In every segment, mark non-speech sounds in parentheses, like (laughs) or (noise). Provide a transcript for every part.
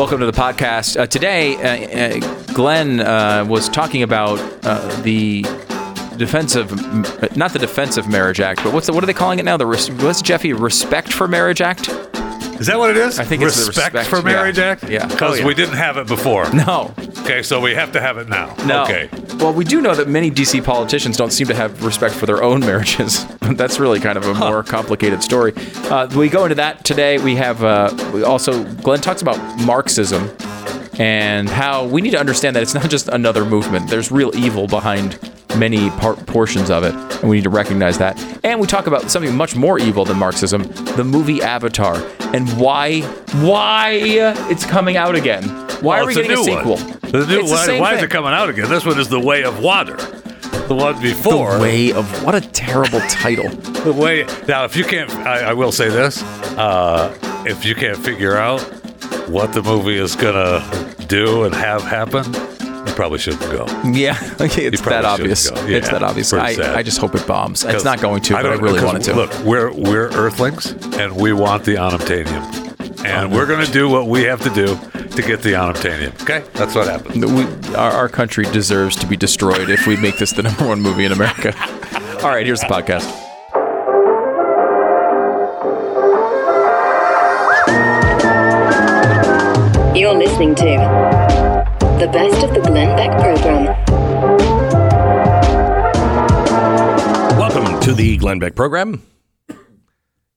Welcome to the podcast. Uh, today, uh, uh, Glenn uh, was talking about uh, the defensive, not the Defensive Marriage Act, but what's the, what are they calling it now? The what's Jeffy Respect for Marriage Act? Is that what it is? I think it's the respect, Respect- for Marriage yeah. Act. Yeah. because Oh, yeah. we didn't have it before. No, Okay, so we have to have it now. no. Okay. Well, we do know that many DC politicians don't seem to have respect for their own (laughs) marriages. (laughs) That's really kind of a more complicated story. Uh, we go into that today. We have uh, we also Glenn talks about Marxism and how we need to understand that it's not just another movement. There's real evil behind many par- portions of it, and we need to recognize that. And we talk about something much more evil than Marxism, the movie Avatar, and why why it's coming out again. Why Well, are we getting a, new sequel? One. The new, It's the why same why is it coming out again? This one is The Way of Water. The one before. The way of what a terrible title. (laughs) The way. Now, if you can't, I, I will say this: uh, if you can't figure out what the movie is gonna do and have happen, you probably shouldn't go. Yeah, (laughs) okay, it's that obvious. shouldn't. It's that obvious. pretty I, sad. I just hope it bombs. It's not going to, but I don't- really 'cause want it to. Look, we're we're Earthlings, and we want the unobtainium, and we're gonna do what we have to do to get the unobtainium. Okay, that's what happens. we, our, our country deserves to be destroyed if we make this the (laughs) number one movie in America. (laughs) All right, here's the podcast. You're listening to the best of the Glenn Beck program. Welcome to the Glenn Beck program.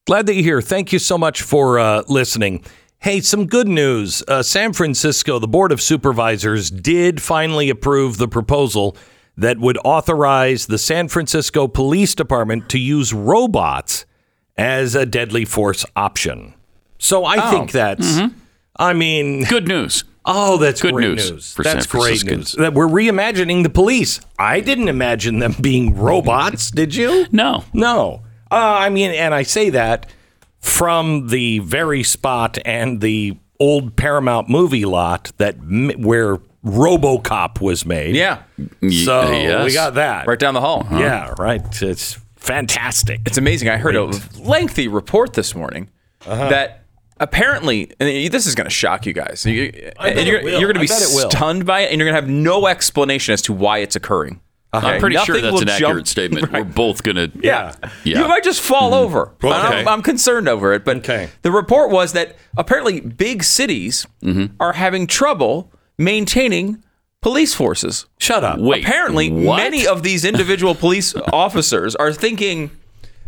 Glad that you're here. Thank you so much for uh, listening. Hey, some good news. Uh, San Francisco, the Board of Supervisors did finally approve the proposal that would authorize the San Francisco Police Department to use robots as a deadly force option. So I think that's, I mean, Good news. Oh, that's Good great news news. that's great news. That we're reimagining the police. I didn't imagine them (laughs) being robots. did you? No. No. Uh, I mean, and I say that from the very spot and the old Paramount movie lot that where RoboCop was made. Yeah, So yes. we got that. right down the hall. Yeah, right. It's fantastic. It's amazing. I heard a lengthy report this morning Uh-huh. that apparently, and this is going to shock you guys. you, and you're, you're going to be I bet it will. stunned by it, and you're going to have no explanation as to why it's occurring. Uh-huh. Okay? I'm pretty sure that's an jump- accurate statement. (laughs) We're both going to. Yeah. Yeah. You might just fall over. Okay. I'm, I'm concerned over it. But Okay. the report was that apparently big cities Mm-hmm. are having trouble maintaining police forces. Shut up. Wait. Apparently, what? many of these individual police (laughs) officers are thinking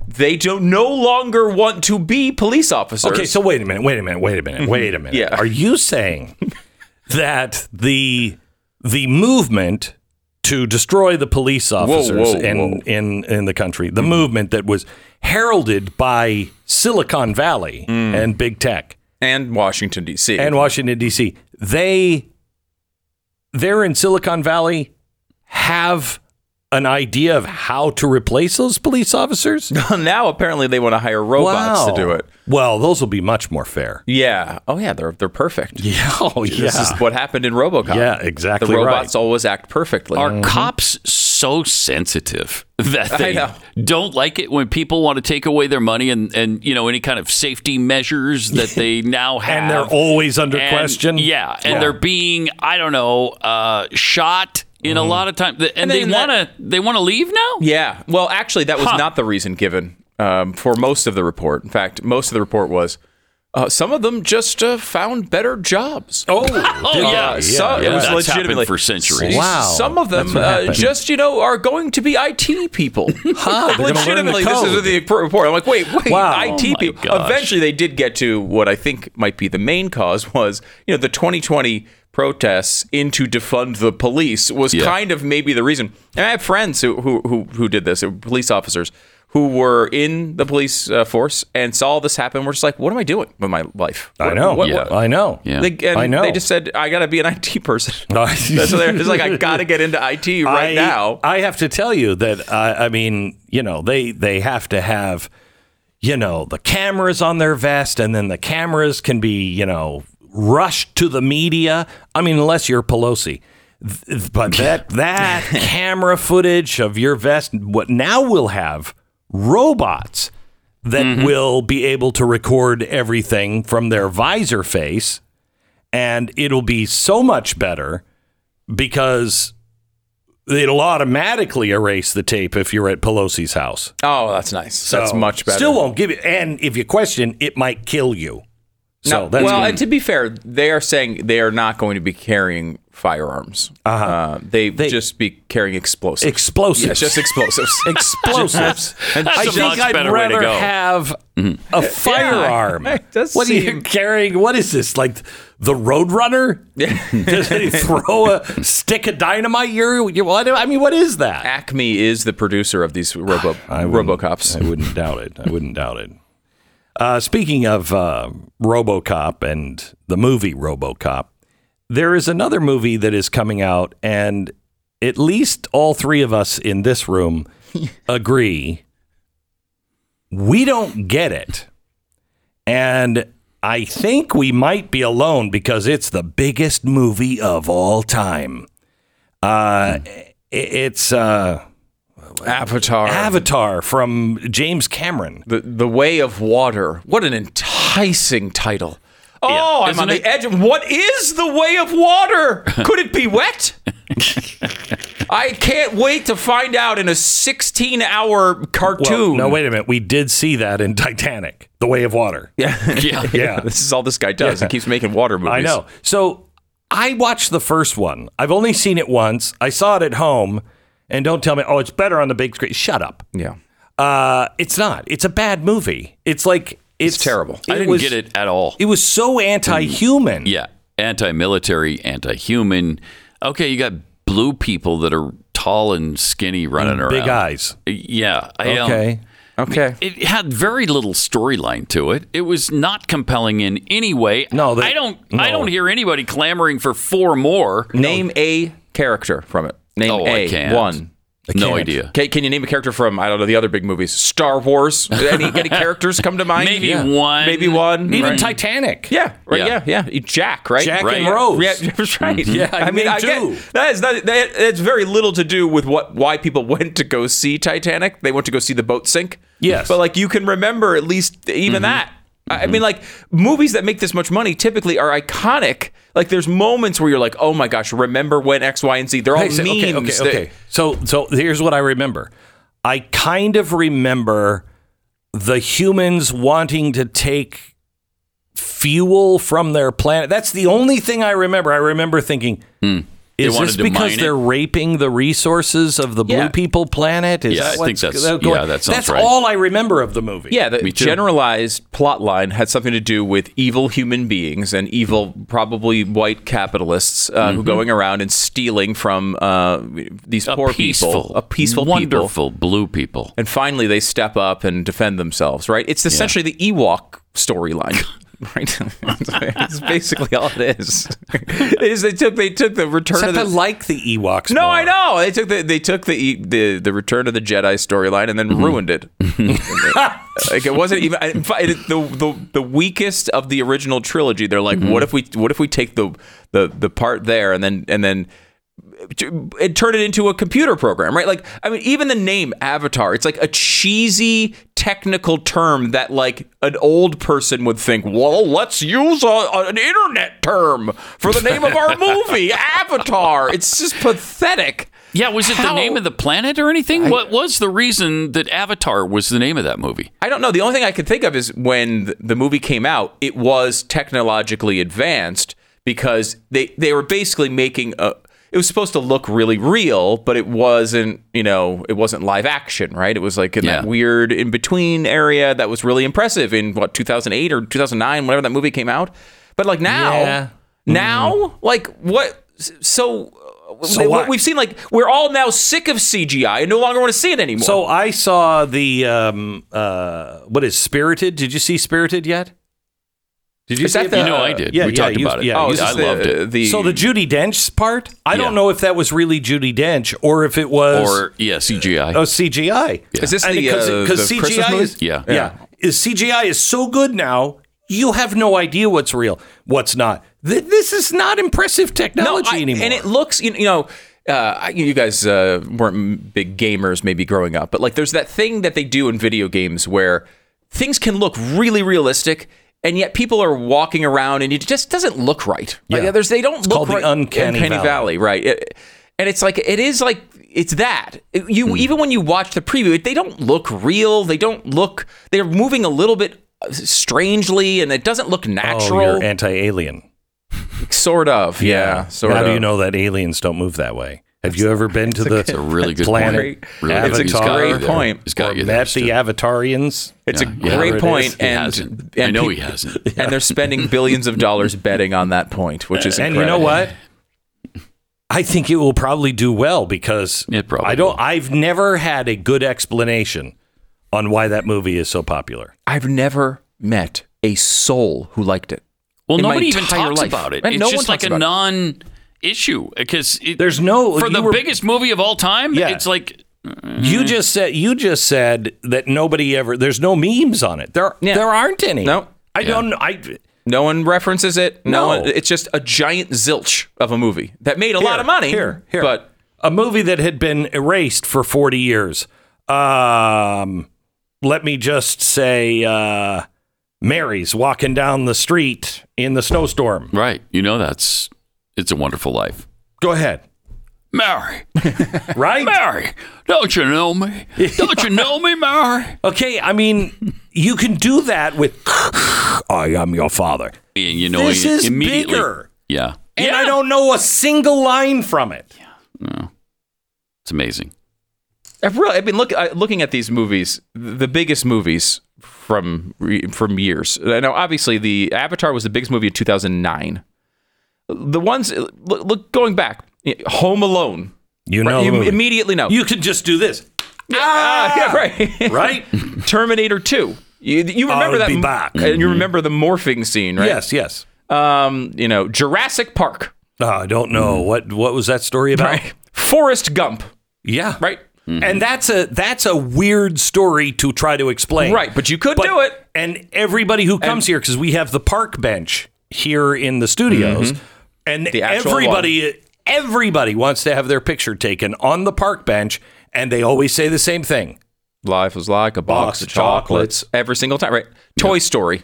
they don't no longer want to be police officers. Okay, so wait a minute, wait a minute, wait a minute, wait a minute. Mm-hmm. Yeah. Are you saying (laughs) that the the movement to destroy the police officers whoa, in, whoa. in in the country, the movement that was heralded by Silicon Valley Mm. and big tech and Washington D.C. and Washington D.C., they they're in Silicon Valley have an idea of how to replace those police officers? (laughs) now apparently they want to hire robots Wow. to do it. Well, those will be much more fair. Yeah. Oh yeah, they're they're perfect. (laughs) Yeah. Oh, yeah. This is what happened in RoboCop. Yeah, exactly The robots right. always act perfectly. Are cops so sensitive (laughs) that they don't like it when people want to take away their money and, and you know any kind of safety measures that they now have? and they're always under And- question. Yeah, and they're being I don't know uh, shot in a lot of time, and, And they want to they want to leave now. Yeah. Well, actually, that was Huh. not the reason given um, for most of the report. In fact, most of the report was uh, some of them just uh, found better jobs. Oh, (laughs) Oh yeah, so- yeah, it was that's legitimately- for centuries. Wow. Some of them uh, just, you know, are going to be IT people. (laughs) Huh, they're gonna learn the Legitimately, this is the report. I'm like, wait, wait, Wow. IT Oh people. gosh. Eventually, they did get to what I think might be the main cause was, you know, the 2020 protests into defund the police was Yeah. kind of maybe the reason. And I have friends who who who, who did this, police officers who were in the police uh, force and saw this happen. We're just like, what am I doing with my life? I know. what- Yeah. what- I know. Yeah. They, I know. They just said, I got to be an IT person. (laughs) That's (laughs) That's what they're it's like. I got to get into IT right I, now. I have to tell you that uh, I mean, you know, they they have to have, you know, the cameras on their vest, and then the cameras can be, you know, rushed to the media. I mean, unless you're Pelosi. But that (laughs) that camera footage of your vest, what now we'll have robots that mm-hmm. will be able to record everything from their visor face and it'll be so much better because it'll automatically erase the tape if you're at Pelosi's house. Oh, that's nice. that's much better. Still won't give it. And if you question, it might kill you. So No, that's well, and to be fair, they are saying they are not going to be carrying firearms. Uh-huh. they, just be carrying explosives. explosives. Yes, just explosives. (laughs) explosives. That's I a think much I'd better way to rather go. have a firearm. (laughs) it does what are you carrying? What is this? Like the Roadrunner? (laughs) Does he throw a stick of dynamite? You're, you? I mean, what is that? Acme is the producer of these Robo (sighs) RoboCops. I wouldn't doubt it. I wouldn't doubt it. Uh, speaking of uh, RoboCop and the movie RoboCop, there is another movie that is coming out, and at least all three of us in this room (laughs) agree we don't get it. And I think we might be alone because it's the biggest movie of all time. Uh, it's uh, Avatar. Avatar from James Cameron. the the Way of Water. What an enticing title. Oh, I'm isn't on it? the edge of what is the way of water? (laughs) Could it be wet? (laughs) I can't wait to find out in a 16 hour Well, cartoon. no, wait a minute. We did see that in Titanic, The Way of Water. (laughs) Yeah. Yeah. Yeah. this is all this guy does. He keeps making water movies. I know. So I watched the first one. I've only seen it once. I saw it at home. And don't tell me, oh, it's better on the big screen. Shut up. Yeah. Uh, it's not. It's a bad movie. It's like it's, terrible. I didn't was- get it at all. It was so anti-human. Yeah, anti-military, anti-human. Okay, you got blue people that are tall and skinny running around. Big eyes. Yeah. I, um, Okay. Okay. it had very little storyline to it. It was not compelling in any way. No, they- I don't. no. I don't hear anybody clamoring for four more. Name a character from it. Name Oh, a I No can't. idea. Okay, can you name a character from I don't know the other big movies? Star Wars. Any any (laughs) characters come to mind? Maybe Yeah. one. Maybe one. Even right. Titanic. Yeah, right. Yeah. Yeah, yeah. Jack, right? Jack Right. and Rose. Yeah, (laughs) that's right. Yeah, I mm-hmm. I mean, mean, I get that is not that. It's very little to do with what why people (laughs) went to go see Titanic. They went to go see the boat sink. Yes. but like you can remember at least even mm-hmm. that. I I mean, mm-hmm. like movies that make this much money typically are iconic. Like there's moments where you're like, oh my gosh, remember when X, Y, and Z? They're all Hey, so- memes. okay, okay, that- okay. So, so here's what I remember. I kind of remember the humans wanting to take fuel from their planet. That's the only thing I remember. I remember thinking, hmm. Is wanted this because they're raping the resources of the blue Yeah. people planet? Is Yeah, I think that's- going- yeah, that sounds That's right. all I remember of the movie. Yeah, the Me too. generalized plot line had something to do with evil human beings and evil, probably white capitalists uh, who going around and stealing from uh, these A poor peaceful, people, a peaceful people. wonderful blue people. And finally, they step up and defend themselves. Right? It's essentially the Ewok storyline. (laughs) (laughs) Right, (laughs) it's basically all it is. (laughs) Is they took they took the return Except of the like the Ewoks. no, more. I know. They took the they took the the the Return of the Jedi storyline and then Mm-hmm. ruined it. like it wasn't even it- the the the weakest of the original trilogy. They're like, Mm-hmm. what if we what if we take the the the part there and then and then and turn it into a computer program, right? Like, I mean, even the name Avatar, it's like a cheesy technical term that like an old person would think, well, let's use a, an internet term for the name of our (laughs) movie, Avatar. It's just pathetic. Yeah, was it How- the name of the planet or anything? what was the reason that Avatar was the name of that movie? I don't know. The only thing I could think of is when the movie came out, it was technologically advanced because they they were basically making a. It was supposed to look really real, but it wasn't. You know, it wasn't live action, right? It was like in that weird in between area that was really impressive in what 2008 or 2009, whenever that movie came out. But like now, Yeah. now, like what? So. uh, So what? we've seen like we're all now sick of CGI and no longer want to see it anymore. So I saw the um uh what is Spirited? Did you see Spirited yet? Did you Is see that the- You know, I did. yeah, we yeah, talked you- about it. yeah, oh, I the, loved it. The, So the Judi Dench part, I Yeah. don't know if that was really Judi Dench or if it was Or yeah, CGI. oh CGI. Is this And the, because- uh, because the Christmas CGI movie? is Yeah. yeah is CGI is so good now you have no idea what's real, what's not. Th- This is not impressive technology I- anymore. And it looks, you you know. Uh, you guys uh, weren't big gamers maybe growing up, but like there's that thing that they do in video games where things can look really realistic and yet people are walking around, and it just doesn't look right. Like, Yeah. there's they don't look called the right. uncanny valley. right? It- and it's like it is like it's that you Hmm. even when you watch the preview, they don't look real. They don't look. They're moving a little bit uh, strangely, and it doesn't look Oh, natural. you're anti-alien. sort of, yeah. Sort How of. do you know that aliens don't move that way? Have you ever been to the It's a really good planet point. Really It's a good. Great point. He's got or you there. met the Stu. Avatarians? It's a great yeah. Point. He and, hasn't. and I know he hasn't. (laughs) and they're spending billions of dollars betting on that point, which is And you know what? I think it will probably do well because It probably I don't. will. I've never had a good explanation on why that movie is so popular. I've never met a soul who liked it. Well, in my nobody even talks life. about it. Right, It's no one just like a non. it. Non-issue because There's no for the were- biggest movie of all time. Yeah. It's like You just said you just said that nobody ever. There's no memes on it. There Yeah. there aren't any. No. I Yeah. don't. I No one references it. No, No. one. It's just a giant zilch of a movie that made a lot of money. Here, here. but a movie that had been erased for 40 years. Um, let me just say, uh, Mary's walking down the street in the snowstorm. right. You know that's it's a wonderful life. Go ahead. Mary, (laughs) Right? Mary, don't you know me? (laughs) Don't you know me, Mary? Okay, I mean, you can do that with I am your father. And you know This he is immediately. bigger. Yeah, And yeah. I don't know a single line from it. Yeah. No. It's amazing. I've really, I've been look, uh, looking at these movies, the biggest movies from from years. I know, obviously, the Avatar was the biggest movie of 2009. The ones, look, look going back, Home Alone. You know, the you immediately know. you could just do this, Ah, yeah, right. (laughs) right? Terminator 2. You, you remember I'll that? be back. And you remember the morphing scene, right? Yes, yes. Um, you know, Jurassic Park, Oh, I don't know what what was that story about. right? Forrest Gump, Yeah, right? And that's a that's a weird story to try to explain. Right, but you could But- do it. And everybody who comes here, because we have the park bench here in the studios, Mm-hmm. The actual everybody everybody wants to have their picture taken on the park bench, and they always say the same thing. Life is like a box, Box of of chocolates. every single time, right? Toy Story,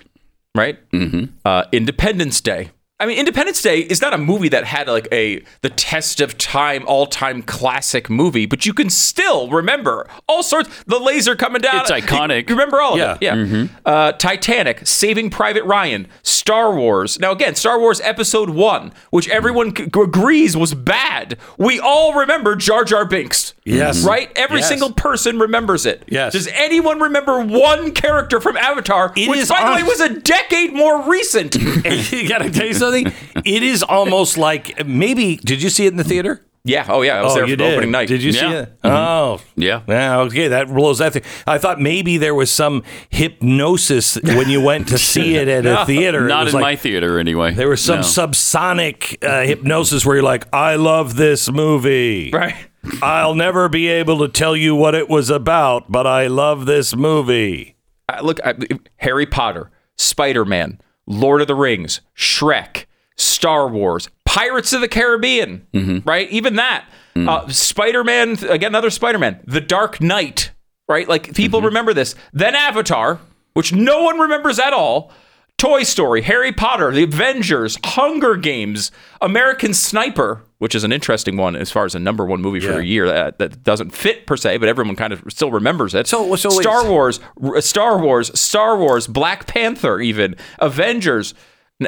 right? Mm-hmm. Uh, Independence Day. I mean, Independence Day is not a movie that had like a the test of time, all time classic movie, but you can still remember all sorts. The laser coming down. It's iconic. You remember all of Yeah. it? Yeah. Uh, Titanic, Saving Private Ryan, Star Wars. Now again, Star Wars Episode One, which everyone c- agrees was bad. We all remember Jar Jar Binks. Yes. Right. Every Yes. single person remembers it. Yes. Does anyone remember one character from Avatar, It which, is by the way, was a decade more recent? (laughs) you gotta tell you something. It is almost like maybe. Did you see it in the theater? yeah. Oh, yeah. I was there you for the did. opening night. Did you see Yeah. it? Oh, Yeah. Yeah, okay, that blows that thing. I thought maybe there was some hypnosis when you went to see it at a (laughs) theater. Not in like- my theater anyway. There was some No. subsonic uh, hypnosis where you're like, I love this movie. Right. I'll never be able to tell you what it was about, but I love this movie. Uh, look, I, Harry Potter, Spider Man, Lord of the Rings, Shrek, Star Wars, Pirates of the Caribbean, mm-hmm. right? Even that. Mm. Uh, Spider Man, again, another Spider Man, The Dark Knight, right? Like people mm-hmm. remember this. Then Avatar, which no one remembers at all. Toy Story, Harry Potter, The Avengers, Hunger Games, American Sniper, which is an interesting one as far as a number one movie for Yeah. a year that, that doesn't fit per se, but everyone kind of still remembers it. So- so wait. Star Wars, Star Wars, Star Wars, Black Panther, even Avengers.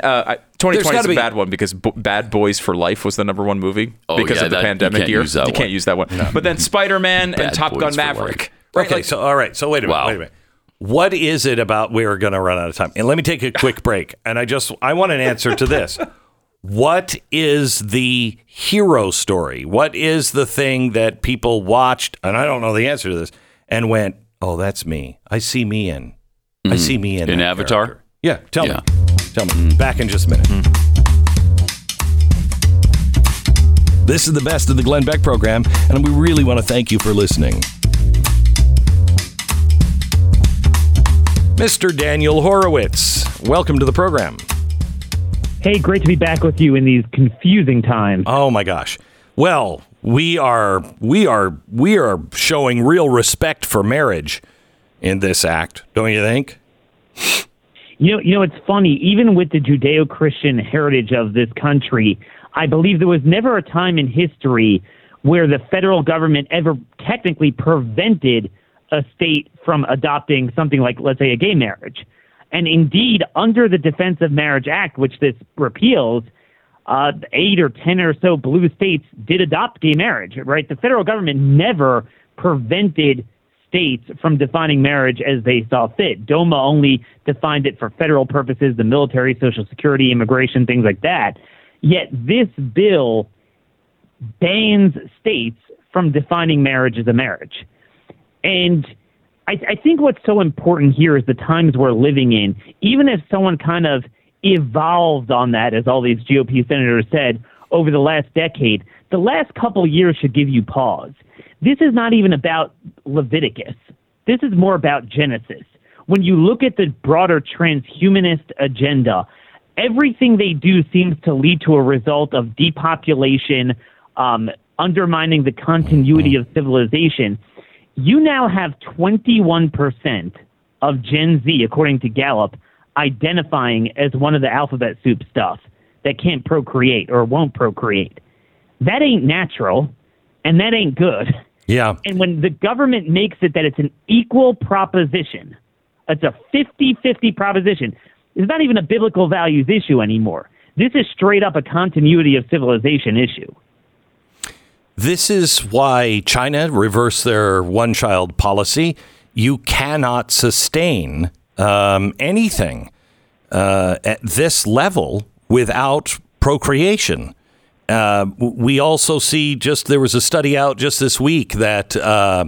Uh, 2020 is a be- bad one because B- Bad Boys for Life was the number one movie Oh, because yeah, of the that- you pandemic can't year. use that you can't use that one. But then Spider Man and Top Boys Gun Maverick. Right? Okay, like, so all right, so wait a minute, Wow. wait a minute. What is it about we're going to run out of time? And let me take a quick (laughs) break. And I just I want an answer to this. What is the hero story? What is the thing that people watched and I don't know the answer to this and went, "Oh, that's me. I see me in. I see me in In Avatar? character." Yeah, tell Yeah. me. Tell me. Back in just a minute. This is the best of the Glenn Beck program, and we really want to thank you for listening. Mr. Daniel Horowitz, welcome to the program. Hey, great to be back with you in these confusing times. Oh my gosh. Well, we are we are we are showing real respect for marriage in this act, don't you think? You know, you know, it's funny. Even with the Judeo-Christian heritage of this country, I believe there was never a time in history where the federal government ever technically prevented a state from adopting something like, let's say, a gay marriage. And indeed, under the Defense of Marriage Act, which this repeals, uh, eight or ten or so blue states did adopt gay marriage. Right, the federal government never prevented states from defining marriage as they saw fit. DOMA only defined it for federal purposes, the military, Social Security, immigration, things like that. Yet this bill bans states from defining marriage as a marriage. And I, I think what's so important here is the times we're living in. Even if someone kind of evolved on that, as all these GOP senators said over the last decade, the last couple years should give you pause. This is not even about Leviticus. This is more about Genesis. When you look at the broader transhumanist agenda, everything they do seems to lead to a result of depopulation, um, undermining the continuity of civilization. You now have 21% of Gen Z, according to Gallup, identifying as one of the alphabet soup stuff that can't procreate or won't procreate. That ain't natural, and that ain't good. Yeah. And when the government makes it that it's an equal proposition, it's a 50 50 proposition, it's not even a biblical values issue anymore. This is straight up a continuity of civilization issue. This is why China reversed their one child policy. You cannot sustain um, anything uh, at this level without procreation. Uh, we also see just there was a study out just this week that uh,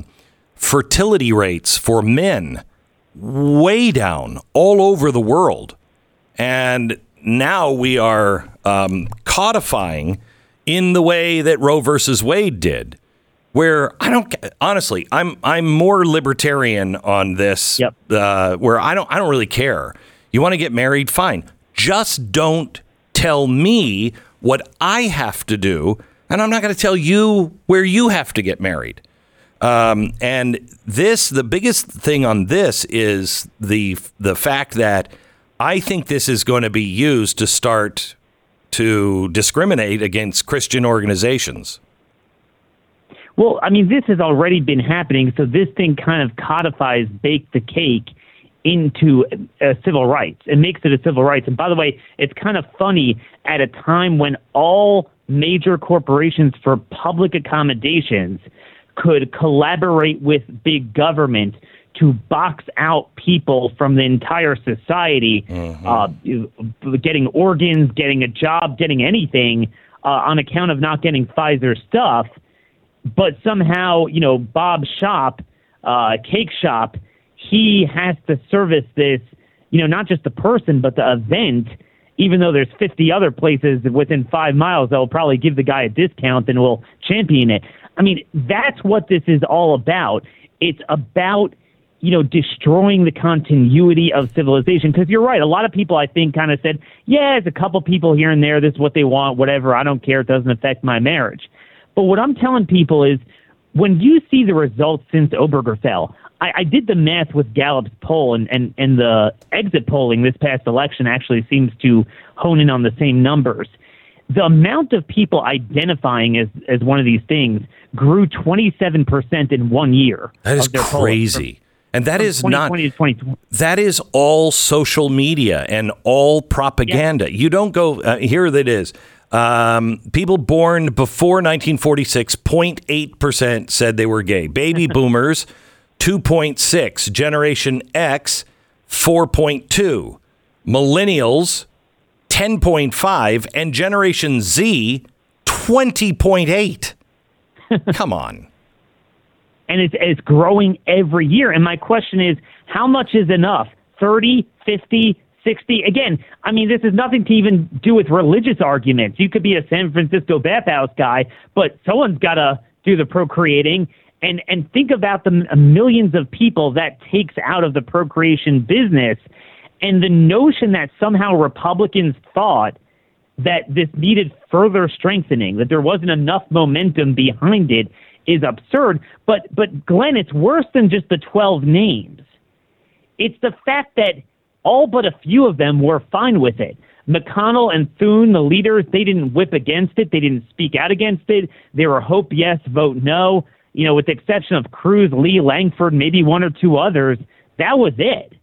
fertility rates for men way down all over the world. And now we are um, codifying in the way that Roe versus Wade did, where I don't honestly, I'm I'm more libertarian on this. Yep. Uh, where I don't I don't really care. You want to get married, fine. Just don't tell me what I have to do, and I'm not going to tell you where you have to get married. Um, and this, the biggest thing on this is the the fact that I think this is going to be used to start to discriminate against Christian organizations. Well, I mean, this has already been happening, so this thing kind of codifies bake the cake into uh, civil rights and makes it a civil rights. And by the way, it's kind of funny at a time when all major corporations for public accommodations could collaborate with big government to box out people from the entire society, mm-hmm. uh, getting organs, getting a job, getting anything uh, on account of not getting Pfizer stuff. But somehow, you know, Bob's shop, uh, cake shop, he has to service this, you know, not just the person, but the event. Even though there's 50 other places within five miles that will probably give the guy a discount and will champion it. I mean, that's what this is all about. It's about you know, destroying the continuity of civilization. Because you're right, a lot of people I think kind of said, yeah, there's a couple people here and there. This is what they want, whatever. I don't care. It doesn't affect my marriage. But what I'm telling people is, when you see the results since Obergefell, I, I did the math with Gallup's poll, and, and, and the exit polling this past election actually seems to hone in on the same numbers. The amount of people identifying as, as one of these things grew 27% in one year. That is crazy. And that is not that is all social media and all propaganda. Yeah. You don't go uh, here. That is um, people born before 1946. 0.8 percent said they were gay. Baby (laughs) boomers, 2.6. Generation X, 4.2. Millennials, 10.5, and Generation Z, 20.8. (laughs) Come on and it's, it's growing every year. And my question is, how much is enough? 30, 50, 60? Again, I mean, this has nothing to even do with religious arguments. You could be a San Francisco bathhouse guy, but someone's got to do the procreating. And, and think about the millions of people that takes out of the procreation business. And the notion that somehow Republicans thought that this needed further strengthening, that there wasn't enough momentum behind it, is absurd. But but Glenn, it's worse than just the twelve names. It's the fact that all but a few of them were fine with it. McConnell and Thune, the leaders, they didn't whip against it. They didn't speak out against it. They were hope yes, vote no. You know, with the exception of Cruz, Lee, Lankford, maybe one or two others, that was it.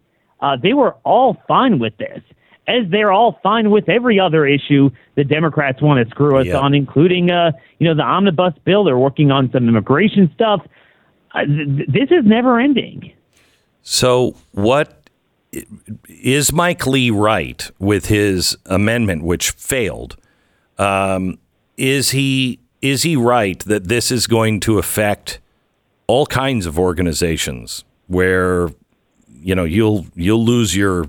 Uh, they were all fine with this, as they're all fine with every other issue the Democrats want to screw us Yeah. on, including, uh, you know, the omnibus bill. They're working on some immigration stuff. Uh, th- this is never ending. So, what is Mike Lee right with his amendment, which failed? Um, is he is he right that this is going to affect all kinds of organizations where you know you'll you'll lose your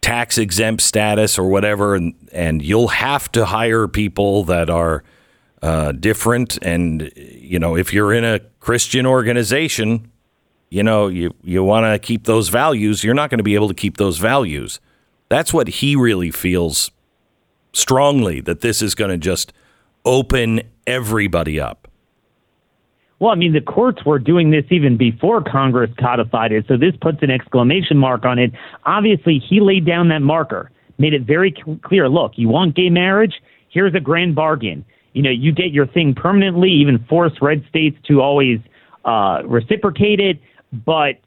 tax exempt status or whatever, and and you'll have to hire people that are uh, different, and you know if you're in a Christian organization you know, you, you want to keep those values, you're not going to be able to keep those values. That's what he really feels strongly that this is going to just open everybody up. Well, I mean, the courts were doing this even before Congress codified it, so this puts an exclamation mark on it. Obviously, he laid down that marker, made it very clear look, you want gay marriage? Here's a grand bargain. You know, you get your thing permanently, even force red states to always uh, reciprocate it, but,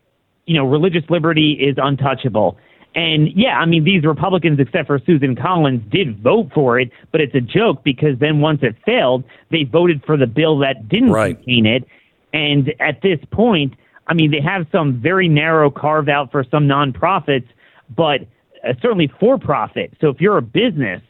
you know, religious liberty is untouchable. And yeah, I mean, these Republicans, except for Susan Collins, did vote for it, but it's a joke because then once it failed, they voted for the bill that didn't Right. contain it. And at this point, I mean, they have some very narrow carve out for some nonprofits, but uh, certainly for profit. So if you're a business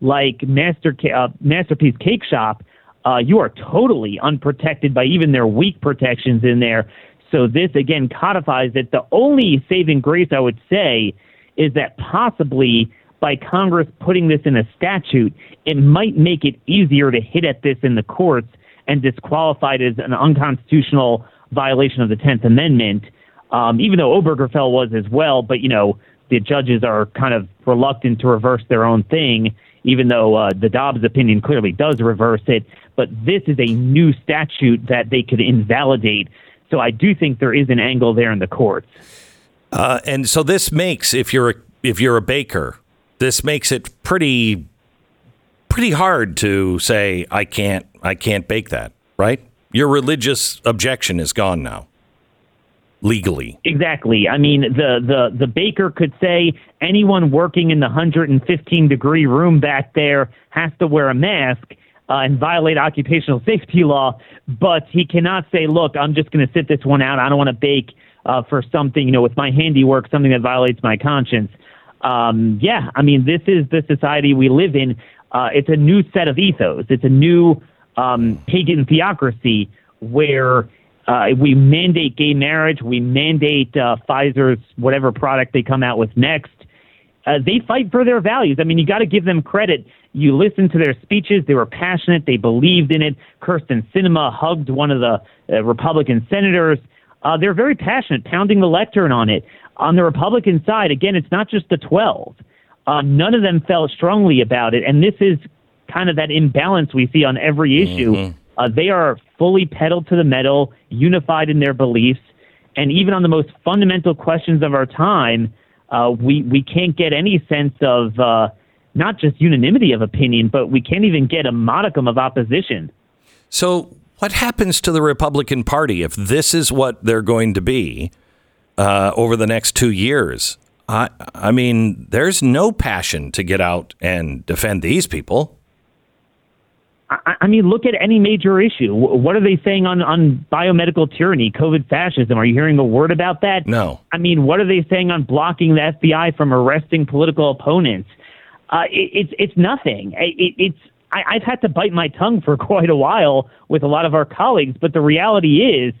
like Master uh, Masterpiece Cake Shop, uh, you are totally unprotected by even their weak protections in there. So this again codifies that The only saving grace I would say is that possibly by Congress putting this in a statute, it might make it easier to hit at this in the courts and disqualify it as an unconstitutional violation of the Tenth Amendment. Um, even though Obergefell was as well, but you know the judges are kind of reluctant to reverse their own thing, even though uh, the Dobbs opinion clearly does reverse it. But this is a new statute that they could invalidate. So I do think there is an angle there in the courts. Uh, and so this makes if you're a, if you're a baker, this makes it pretty pretty hard to say I can't I can't bake that, right? Your religious objection is gone now. Legally. Exactly. I mean, the, the, the baker could say anyone working in the 115 degree room back there has to wear a mask uh, and violate occupational safety law, but he cannot say, look, I'm just going to sit this one out. I don't want to bake uh, for something, you know, with my handiwork, something that violates my conscience. Um, yeah, I mean, this is the society we live in. Uh, it's a new set of ethos. It's a new um, pagan theocracy where uh, we mandate gay marriage. We mandate uh, Pfizer's whatever product they come out with next. Uh, they fight for their values. I mean, you got to give them credit. You listen to their speeches; they were passionate. They believed in it. Kyrsten Sinema hugged one of the uh, Republican senators. Uh, they're very passionate, pounding the lectern on it. On the Republican side, again, it's not just the 12. Uh, none of them felt strongly about it, and this is kind of that imbalance we see on every issue. Uh, they are fully pedaled to the metal, unified in their beliefs, and even on the most fundamental questions of our time, uh, we we can't get any sense of uh, not just unanimity of opinion, but we can't even get a modicum of opposition. So, what happens to the Republican Party if this is what they're going to be uh, over the next two years? I, I mean, there's no passion to get out and defend these people. I, I mean, look at any major issue. What are they saying on, on biomedical tyranny, COVID fascism? Are you hearing a word about that? No. I mean, what are they saying on blocking the FBI from arresting political opponents? Uh, it, it's it's nothing. It, it's I, I've had to bite my tongue for (laughs) quite a while with a lot of our colleagues, but the reality is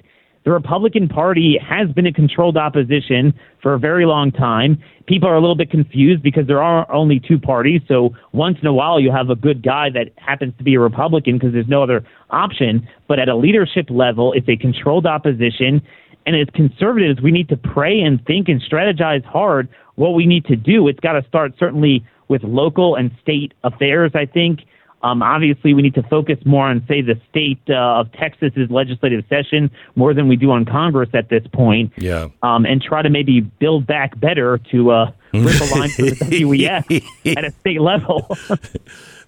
the Republican Party has been a controlled opposition for a very long time. People are a little bit confused because there are only two parties. So once in a while, you have a good guy that happens to be a Republican because there's no other option. But at a leadership level, it's a controlled opposition. And as conservatives, we need to pray and think and strategize hard what we need to do. It's got to start certainly with local and state affairs, I think. Um, obviously, we need to focus more on, say, the state uh, of Texas's legislative session more than we do on Congress at this point. Yeah. Um, and try to maybe build back better to uh, rip a line for the (laughs) WEF at a state level. (laughs)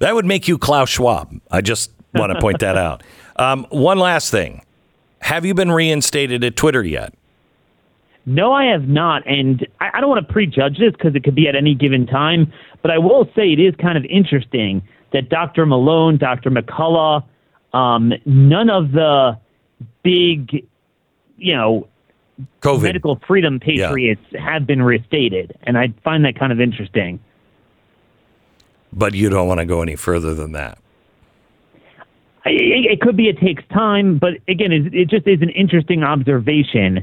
That would make you Klaus Schwab. I just want to point that out. Um, one last thing. Have you been reinstated at Twitter yet? No, I have not, and I, I don't want to prejudge this because it could be at any given time. But I will say it is kind of interesting that Dr. Malone, Dr. McCullough, um, none of the big, you know, COVID. medical freedom patriots have been restated, and I find that kind of interesting. But you don't want to go any further than that. It, it could be it takes time, but again, it, it just is an interesting observation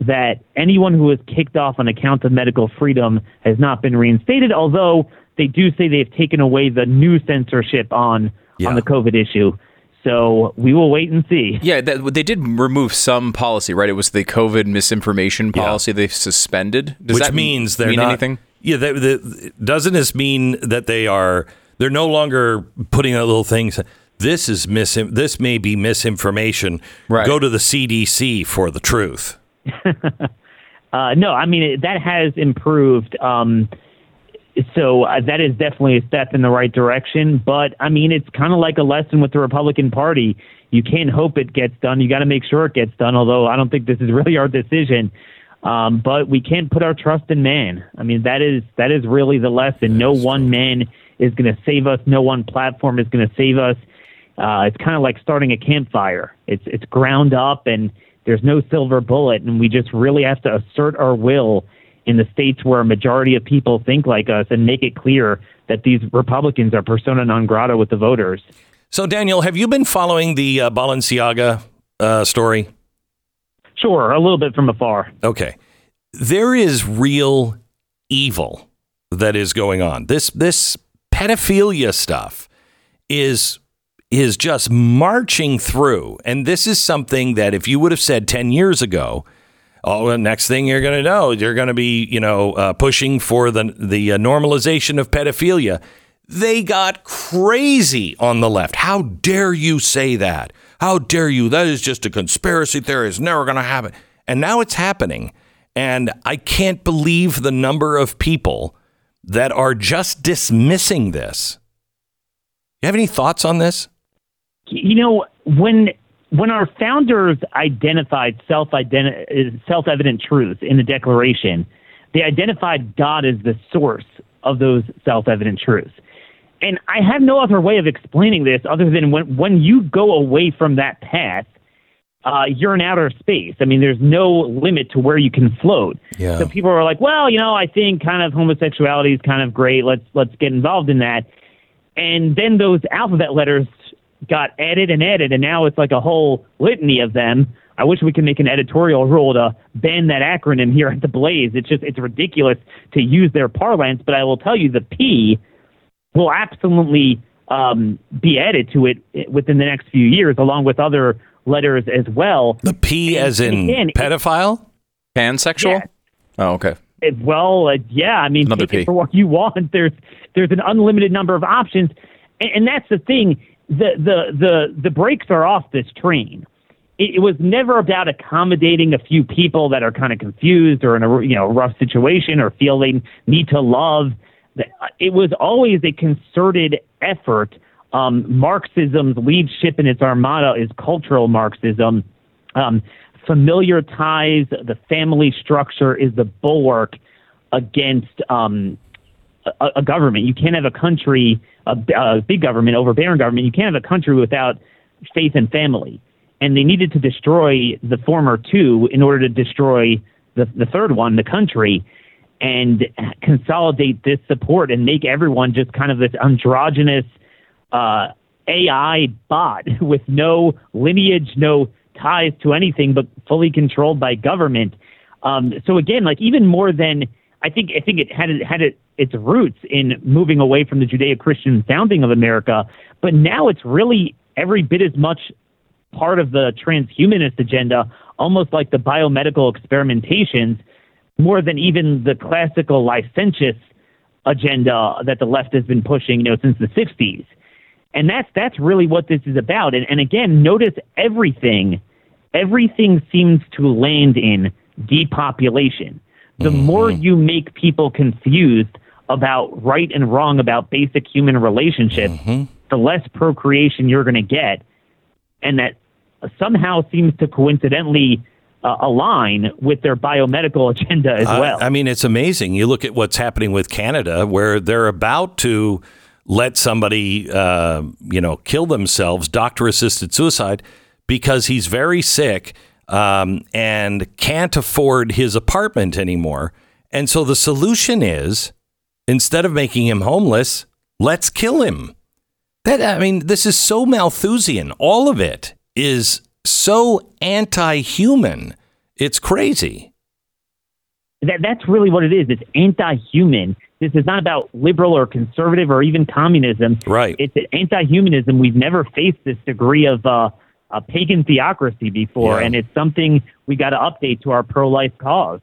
that anyone who was kicked off on account of medical freedom has not been reinstated. Although they do say they've taken away the new censorship on Yeah. on the COVID issue. So we will wait and see. Yeah, that, they did remove some policy, right? It was the COVID misinformation Yeah. policy they suspended. Does Which that means they're mean not. anything? Yeah, they, they, doesn't this mean that they are? They're no longer putting out little things. This is mis. This may be misinformation. Right. Go to the CDC for the truth. (laughs) Uh, no, I mean it, that has improved. Um, so uh, that is definitely a step in the right direction. But I mean, it's kind of like a lesson with the Republican Party. You can't hope it gets done. You got to make sure it gets done. Although I don't think this is (laughs) really our decision. Um, but we can't put our trust in man. I mean, that is that is really the lesson. No one man is going to save us. No one platform is going to save us. Uh, it's kind of like starting a campfire. It's it's ground up and there's no silver bullet, and we just really have to assert our will in the states where a majority of people think like us and make it clear that these Republicans are persona non grata with the voters. So, Daniel, have you been following the uh, Balenciaga uh, story? Sure, a little bit from afar. Okay. There is real evil that is going on. This this pedophilia stuff is is just marching through. And this is something that if you would have said 10 years ago, oh, the next thing you're going to know, you're going to be, you know, uh, pushing for the the uh, normalization of pedophilia. They got crazy on the left. How dare you say that? How dare you? That is just a conspiracy theory. It's never going to happen. And now it's happening. And I can't believe the number of people that are just dismissing this. You have any thoughts on this? You know, when when our founders identified self self evident truths in the Declaration, they identified God as the source of those self evident truths. And I have no other way of explaining this other than when when you go away from that path, uh, you're in outer space. I mean, there's no limit to where you can float. Yeah. So people are like, well, you know, I think kind of homosexuality is kind of great. Let's let's get involved in that. And then those alphabet letters got added and added, and now it's like a whole litany of them. I wish we could make an editorial rule to ban that acronym here at the Blaze. It's just it's ridiculous to use their parlance. But I will tell you, the P will absolutely um, be added to it within the next few years, along with other letters as well. The P as in again, it- pedophile? Pansexual? Yeah. Oh, okay. It- well, uh, yeah. I mean, Another take it for what you (laughs) want. There's there's an unlimited number of options, and, and that's the thing. The the the the brakes are off this train. It, it was never about accommodating a few people that are kind of confused or in a you know rough situation or feel they need to love. It was always a concerted effort. Um, Marxism's lead ship in its armada is cultural Marxism. Um, familiar ties, the family structure is the bulwark against um, a, a government. You can't have a country, a, a big government, overbearing government. You can't have a country without faith and family. And they needed to destroy the former two in order to destroy the, the third one, the country, and consolidate this support and make everyone just kind of this androgynous uh, AI bot (laughs) with no lineage, no ties to anything, but fully controlled by government. Um, so again, like even more than I think, I think it had it had it, its roots in moving away from the Judeo-Christian founding of America, but now it's really every bit as much part of the transhumanist agenda, almost like the biomedical experimentations, more than even the classical licentious agenda that the left has been pushing, you know, since the '60s. And that's that's really what this is about. And, and again, notice everything, everything seems to land in depopulation. The more you make people confused about right and wrong about basic human relationships, the less procreation you're going to get, and that somehow seems to coincidentally uh, align with their biomedical (laughs) agenda as well. I, mean, it's amazing. You look at what's happening with Canada, where they're about to let somebody, uh, you know, kill themselves, doctor-assisted suicide, because he's very sick um, and can't afford his apartment anymore. And so the solution is, instead of making him homeless, let's kill him. That I mean, this is so Malthusian. All of it is so anti-human. It's crazy. that that's really what it is. It's anti-human. This is not about liberal or conservative or even communism. Right. It's anti-humanism. We've never faced this degree of uh, a pagan theocracy before, Yeah. and it's something we got to update to our pro-life cause.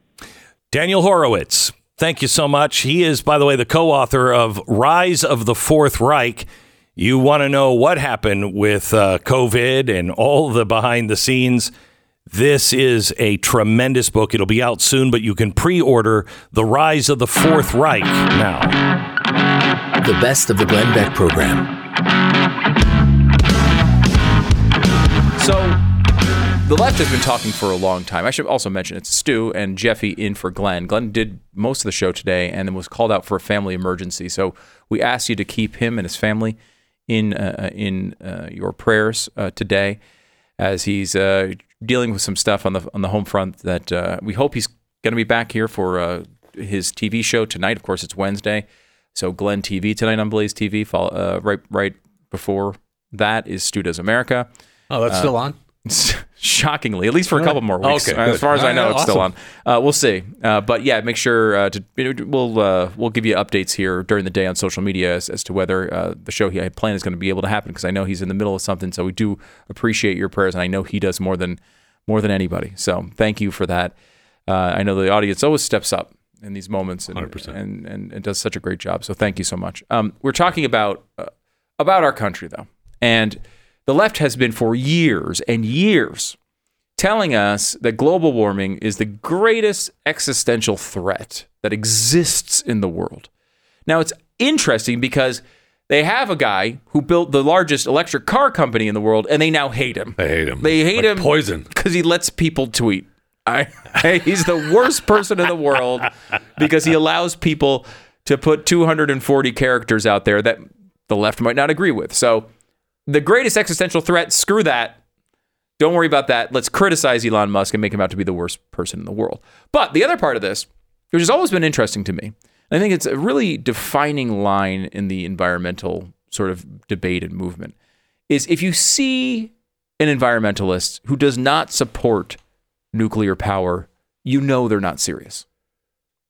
Daniel Horowitz, thank you so much. He is, by the way, the co author of Rise of the Fourth Reich. You want to know what happened with uh, COVID and all the behind the scenes. This is a tremendous book. It'll be out soon, but you can pre order The Rise of the Fourth Reich now. The best of the Glenn Beck program. So, the left has been talking for a long time. I should also mention it's Stu and Jeffy in for Glenn. Glenn did most of the show today and then was called out for a family emergency. So, we asked you to keep him and his family in uh, in uh, your prayers uh, today as he's uh, dealing with some stuff on the on the home front. That uh, we hope he's going to be back here for uh, his TV show tonight. Of course, it's Wednesday, so Glenn TV tonight on Blaze TV. Follow, uh, right right before that is Stu Does America. Oh, that's still on. (laughs) Shockingly, at least for a couple more weeks. Okay, as far as I know, Uh, it's still on. Uh, we'll see. Uh, but yeah, make sure uh, to we'll uh, we'll give you updates here during the day on social media as, as to whether uh, the show he had planned is going to be able to happen because I know he's in the middle of something. So we do appreciate your prayers, and I know he does more than more than anybody. So thank you for that. Uh, I know the audience always steps up in these moments and 100%. and, and and does such a great job. So thank you so much. Um, we're talking about uh, about our country though, and the left has been for years and years telling us that global warming is the greatest existential threat that exists in the world. Now, it's interesting because they have a guy who built the largest electric car company in the world and they now hate him. They hate him. They hate Like him Poison. because he lets people tweet. I, (laughs) he's the worst person in the world because he allows people to put 240 characters out there that the left might not agree with. So, the greatest existential threat, screw that. Don't worry about that. Let's criticize Elon Musk and make him out to be the worst person in the world. But the other part of this, which has always been interesting to me, I think it's a really defining line in the environmental sort of debate and movement, is if you see an environmentalist who does not support nuclear power, you know they're not serious.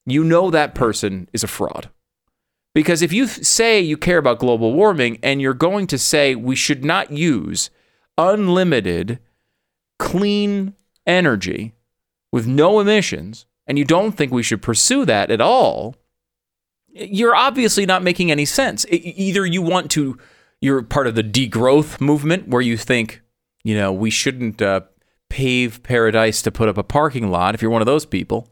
You know that person is a fraud. Because if you say you care about global warming and you're going to say we should not use unlimited clean energy with no emissions, and you don't think we should pursue that at all, you're obviously not making any sense. Either you want to, you're part of the degrowth movement where you think, you know, we shouldn't uh, pave paradise to put up a parking lot if you're one of those people.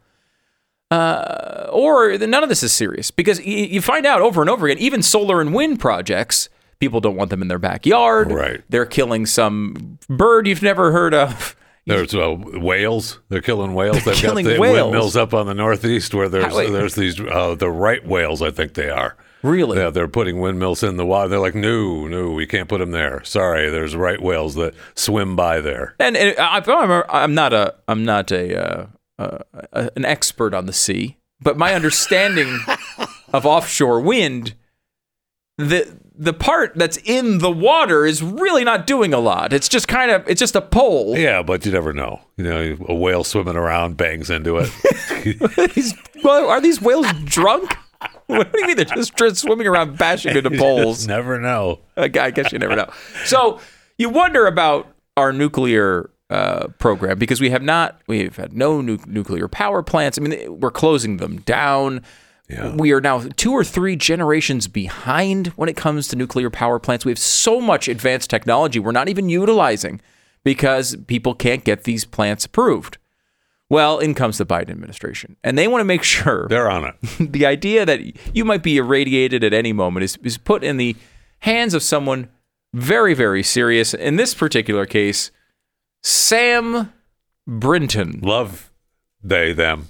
Uh, or none of this is serious because y- you find out over and over again, even solar and wind projects, people don't want them in their backyard. Right. They're killing some bird you've never heard of. (laughs) There's uh, whales. They're killing whales. They've killing got the whales? windmills up on the northeast where there's How- there's these uh, the right whales. I think they are. Really? Yeah, they're putting windmills in the water. They're like, no, no, we can't put them there. Sorry, there's right whales that swim by there. And, and I, I'm, I'm not a I'm not a, uh, uh, a an expert on the sea, but my understanding (laughs) of offshore wind, the the part that's in the water is really not doing a lot. It's just kind of it's just a pole. Yeah, but you never know. You know, a whale swimming around bangs into it. (laughs) These, well, are these whales drunk? (laughs) What do you mean they're just, just swimming around bashing into poles? never know. I guess you never know. So you wonder about our nuclear uh, program because we have not, we've had no nu- nuclear power plants. I mean, we're closing them down. Yeah. We are now two or three generations behind when it comes to nuclear power plants. We have so much advanced technology we're not even utilizing because people can't get these plants approved. Well, in comes the Biden administration, and they want to make sure (laughs) They're on it. (laughs) the idea that you might be irradiated at any moment is, is put in the hands of someone very, very serious. In this particular case, Sam Brinton. Love they them.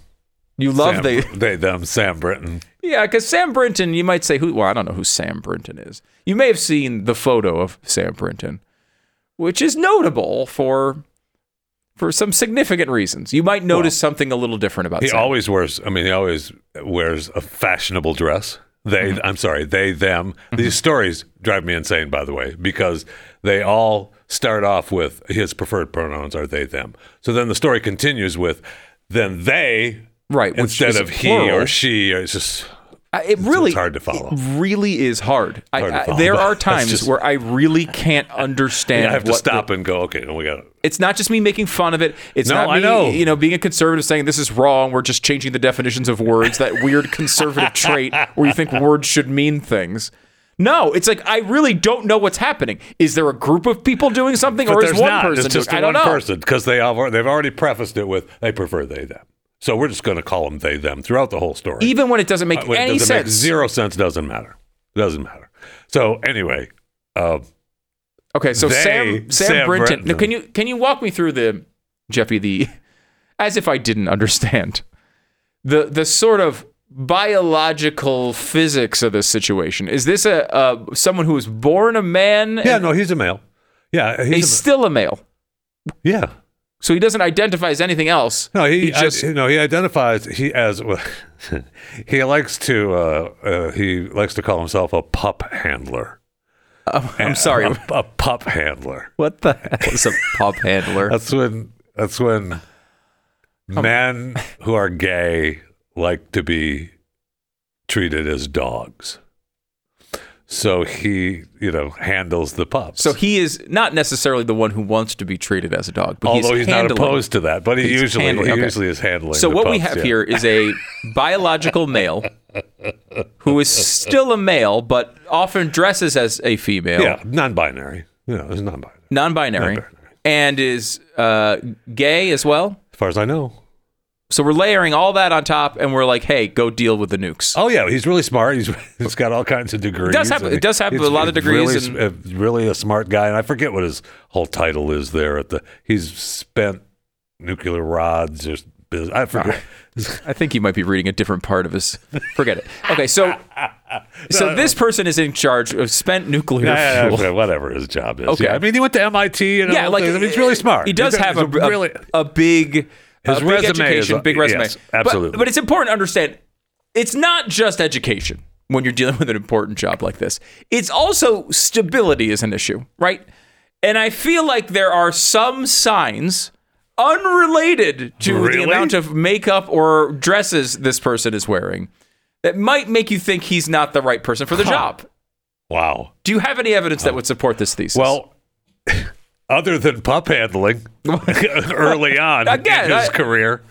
You love Sam, the they them. Sam Brinton. yeah, because Sam Brinton. You might say who? Well, I don't know who Sam Brinton is. You may have seen the photo of Sam Brinton, which is notable for for some significant reasons. You might notice something a little different about He Sam. always wears. I mean, he always wears a fashionable dress. They. Mm-hmm. I'm sorry. They. Them. These stories drive me insane. By the way, because they all start off with his preferred pronouns are they them. So then the story continues with then they Right, instead of he plural. or she. Or it's just I- it really it's hard to follow. It really is hard. Hard I- follow, there (laughs) are times just- where I really can't understand. (laughs) I have to stop the- and go. Okay, no, we got. (laughs) it's not just me making fun of it. It's No, not I me, know. you know, being a conservative saying this is wrong. We're just changing the definitions of words. That weird conservative trait where you think words should mean things. No, it's like I really don't know what's happening. Is there a group of people doing something, But or is one not. person? It's just doing, I don't one know. person because they have, they've already prefaced it with they prefer they them. So we're just going to call them they them throughout the whole story. Even when it doesn't make Uh, when any doesn't make sense. zero sense doesn't matter. Doesn't matter. So anyway, uh, Okay, so Sam Sam, Sam Brinton. Brinton. Now, can you can you walk me through the Jeffy the (laughs) as if I didn't understand the the sort of biological physics of this situation? Is this a, a someone who was born a man? yeah, no, he's a male. Yeah, he's, he's a, still a male, yeah. so he doesn't identify as anything else. No, he, just I, no he identifies he as (laughs) he likes to uh, uh, he likes to call himself a pup handler. I'm sorry, a, a pup handler. what the hell is a pup handler? That's when that's when men who are gay like to be treated as dogs. So he, you know, handles the pups. So he is not necessarily the one who wants to be treated as a dog, but although he's, not opposed to that, but he usually handling- he okay. usually is handling. So what we have yeah. here is a (laughs) biological male who is still a male, but often dresses as a female, yeah, non-binary. You know, it's non-binary. non-binary, Non-binary. and is uh, gay as well. As far as I know. So we're layering all that on top, and we're like, "Hey, go deal with the nukes." Oh yeah, he's really smart. He's (laughs) he's got all kinds of degrees. does have- it does have a lot of degrees Really, and- a, really a smart guy, and I forget what his whole title is there at the. He's spent nuclear rods or I forget. I think you might be reading a different part of his. (laughs) Forget it. Okay, so (laughs) so this person is in charge of spent nuclear Yeah, fuel. yeah, whatever his job is. Okay. Yeah, I mean, he went to MIT and Yeah, like. I mean, he's really smart. He does He's have a, a- really. a big His a big resume is education, a- big resume. yes, absolutely. But, it's important to understand it's not just education when you're dealing with an important job like this. It's also stability is an issue, right? And I feel like there are some signs unrelated to the amount of makeup or dresses this person is wearing that might make you think he's not the right person for the job. Wow. Do you have any evidence that would support this thesis? Well, (laughs) other than pup handling (laughs) early on Again, in his I- career,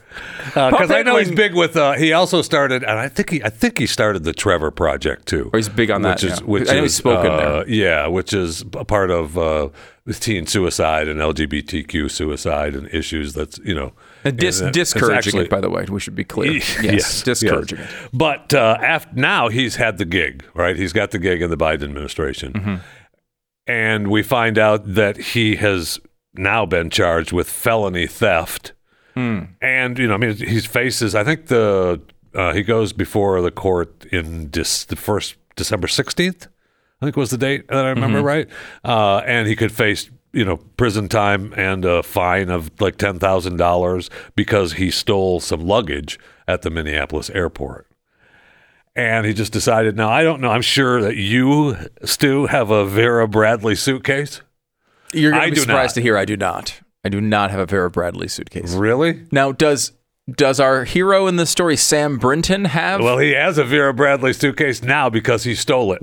because I know he's big with. Uh, he also started, and I think he, I think he started the Trevor Project too. Or he's big on that, which is yeah. which I know is he's spoken uh, there. Yeah, which is a part of uh, teen suicide and LGBTQ suicide and issues. That's you know And dis- and it's discouraging actually- it, by the way. We should be clear. (laughs) Yes, yes, discouraging yes. But uh, after, now he's had the gig, right? He's got the gig in the Biden administration. Mm-hmm. And we find out that he has now been charged with felony theft. Hmm. And, you know, I mean, he faces, I think the, uh, he goes before the court in dis, the first December 16th, I think was the date that I remember, Mm-hmm. right? Uh, and he could face, you know, prison time and a fine of like $10,000 because he stole some luggage at the Minneapolis airport. And he just decided, now I don't know, I'm sure that you, Stu, have a Vera Bradley suitcase. You're going to be surprised not. to hear I do not. I do not have a Vera Bradley suitcase. Really? Now, does does our hero in the story, Sam Brinton, have? Well, he has a Vera Bradley suitcase now because he stole it. (laughs)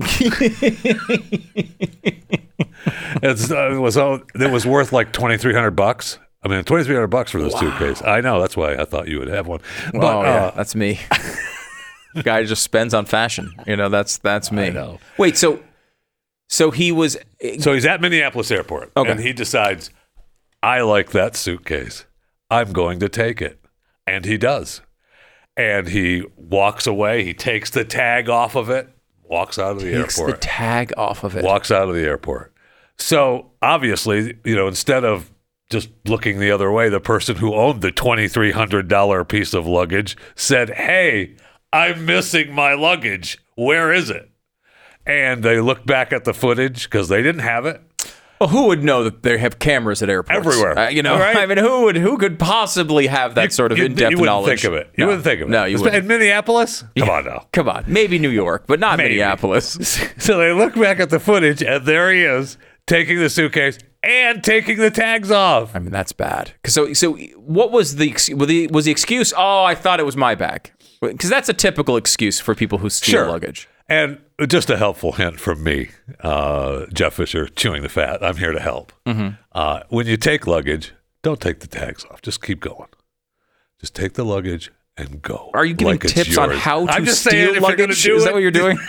it's, uh, it was it was worth like twenty three hundred bucks. I mean, twenty three hundred bucks for this suitcase. I know that's why I thought you would have one. But oh, yeah, uh, that's me. (laughs) Guy just spends on fashion. You know, that's that's me. I know. Wait, so so he was So he's at Minneapolis Airport, Okay. and he decides, I like that suitcase. I'm going to take it, and he does. And he walks away. He takes the tag off of it, walks out of the airport. takes the airport, tag off of it. walks out of the airport. So obviously, you know, instead of just looking the other way, the person who owned the twenty three hundred dollar piece of luggage said, "Hey, I'm missing my luggage. Where is it?" And they looked back at the footage because they didn't have it. Well, who would know that they have cameras at airports Everywhere. Uh, you know, Right? I mean, who would who could possibly have that sort of you, in-depth you wouldn't knowledge? think of it. You no. wouldn't think of it. No, you In wouldn't. Minneapolis? Come on now. Come on, maybe New York, but not Maybe. Minneapolis. (laughs) So they look back at the footage, and there he is taking the suitcase and taking the tags off. I mean, that's bad. So, so what was the was the, was the excuse? Oh, I thought it was my bag. Because that's a typical excuse for people who steal Sure. luggage. And just a helpful hint from me, uh, Jeff Fisher, chewing the fat. I'm here to help. Mm-hmm. Uh, when you take luggage, don't take the tags off. Just keep going. Just take the luggage and go. Are you giving like tips on how to I'm just steal saying, if you're gonna luggage? do Is it- that what you're doing? (laughs)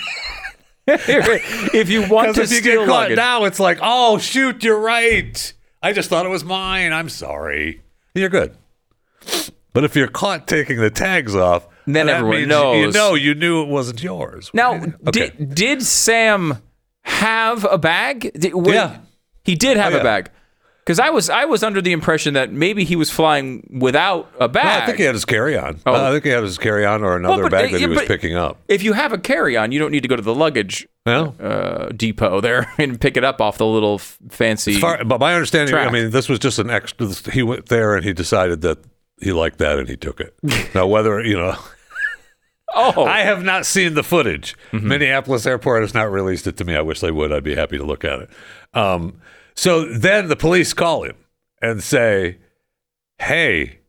(laughs) if you want to if you steal get caught luggage, now, it's like, oh shoot, you're right. I just thought it was mine. I'm sorry. You're good. But if you're caught taking the tags off, Then that everyone means knows. You know, you knew it wasn't yours. Now, Okay. did, did Sam have a bag? Did, Yeah. he did have Oh, a bag. Because I was I was under the impression that maybe he was flying without a No, bag. I think he had his carry-on. Oh. Uh, I think he had his carry-on or another but, bag that he was picking up. if you have a carry-on, you don't need to go to the luggage Well, uh, depot there (laughs) and pick it up off the little f- fancy. far, but my understanding, I mean, this was just an extra. He went there and he decided that he liked that and he took it. (laughs) now, whether you know, oh, I have not seen the footage. Minneapolis Airport has not released it to me. I wish they would. I'd be happy to look at it. Um, so then the police call him and say, "Hey,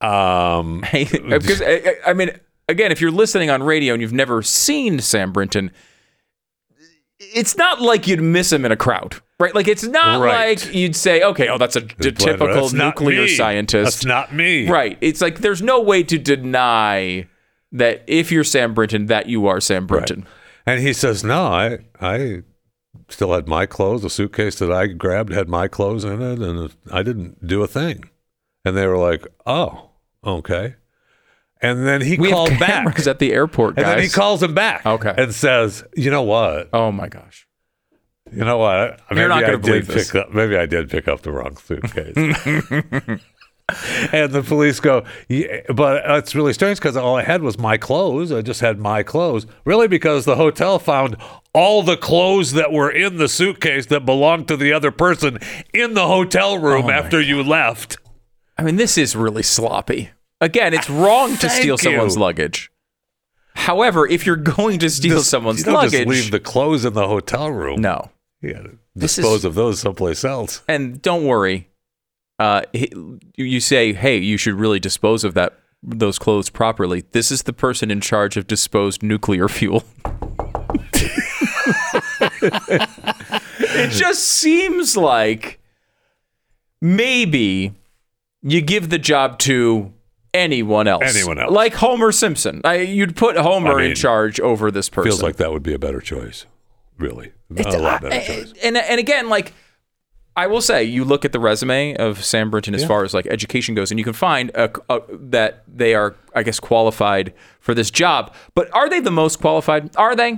um, (laughs) Hey, because I, I- mean, again, if you're listening on radio and you've never seen Sam Brinton, it's not like you'd miss him in a crowd, right? Like it's not Right. like you'd say, okay, oh, that's a d- typical nuclear scientist, That's not me. right? It's like there's no way to deny that if you're Sam Brinton, that you are Sam Brinton. And he says, "No, I I still had my clothes. The suitcase that I grabbed had my clothes in it, and I didn't do a thing." And they were like, "Oh, okay." And then he We called back, cameras at the airport, and then he calls him back, Okay. and says, "You know what? oh my gosh. You know what? Maybe not I did believe this. pick up. Maybe I did pick up the wrong suitcase." (laughs) (laughs) and the police go, yeah, but it's really strange because all I had was my clothes. I just had my clothes. Really, because the hotel found all the clothes that were in the suitcase that belonged to the other person in the hotel room Oh after you left. I mean, this is really sloppy. Again, it's wrong to steal someone's luggage. However, if you're going to steal Just- someone's you luggage, just leave the clothes in the hotel room. no. you gotta is- dispose of those someplace else. And don't worry. Uh, you- you say, "Hey, you should really dispose of that those clothes properly." This is the person in charge of disposed nuclear fuel. it just seems like maybe you give the job to anyone else. Anyone else. Like Homer Simpson. I, you'd put Homer I in charge over this person. Feels like that would be a better choice. Really, It's- a lot I- better I- choice. And and again, like I will say, you look at the resume of Sam Brinton as Yeah. far as like education goes, and you can find a, a, that they are, I guess, qualified for this job. But are they the most qualified? Are they?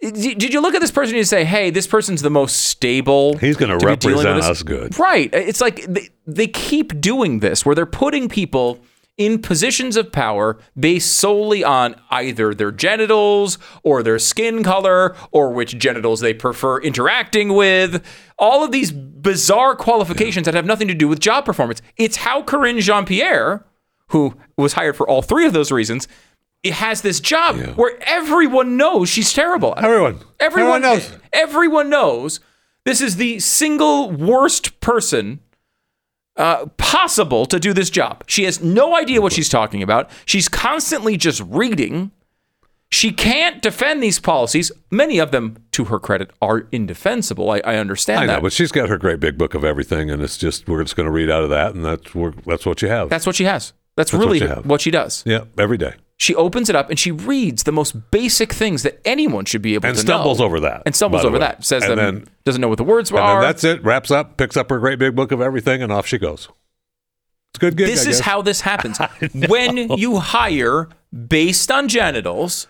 Did you look at this person and you say, "Hey, this person's the most stable"? He's gonna to be dealing with represent us good. right? It's like they, they keep doing this, where they're putting people in positions of power based solely on either their genitals or their skin color or which genitals they prefer interacting with. All of these bizarre qualifications that have nothing to do with job performance. It's how Karine Jean Pierre, who was hired for all three of those reasons, it has this job where everyone knows she's terrible. Everyone, Everyone, everyone knows. Everyone knows this is the single worst person uh, possible to do this job. She has no idea what she's talking about. She's constantly just reading. She can't defend these policies. Many of them, to her credit, are indefensible. I, I understand I know, that. but she's got her great big book of everything, and it's just we're just going to read out of that, and that's we're, that's what you have. That's what she has. That's, That's really have. what she does. yeah, every day. She opens it up and she reads the most basic things that anyone should be able And to know. And stumbles over that, And stumbles over way. that. Says And them, then- doesn't know what the words And are. then that's it. Wraps up, picks up her great big book of everything, and off she goes. It's good gig. this I is how this happens. (laughs) when you hire based on genitals,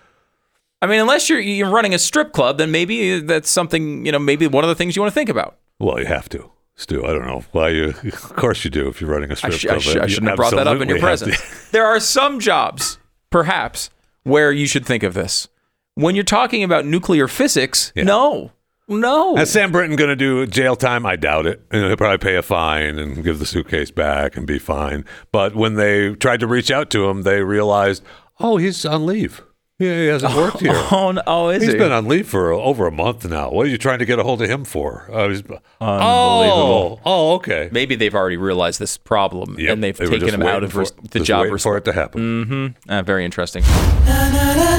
I mean, unless you're you're running a strip club, then maybe that's something you know. Maybe one of the things you want to think about. Well, you have to. Stu, I don't know why you. (laughs) Of course you do if you're running a strip sh- I, club. sh- I shouldn't have brought that up in your presence. (laughs) there are some jobs, perhaps, where you should think of this. When you're talking about nuclear physics, no, no. Is Sam Brinton going to do jail time? I doubt it. He'll probably pay a fine and give the suitcase back and be fine. But when they tried to reach out to him, they realized, oh, he's on leave. Yeah, he hasn't worked here. (laughs) oh, no, oh, is He's he? been on leave for over a month now. What are you trying to get a hold of him for? Uh, he's- Unbelievable. Oh, oh, okay. Maybe they've already realized this problem Yep, and they've they taken him out of for- res- the just job waiting for it to happen. Uh, very interesting. na na na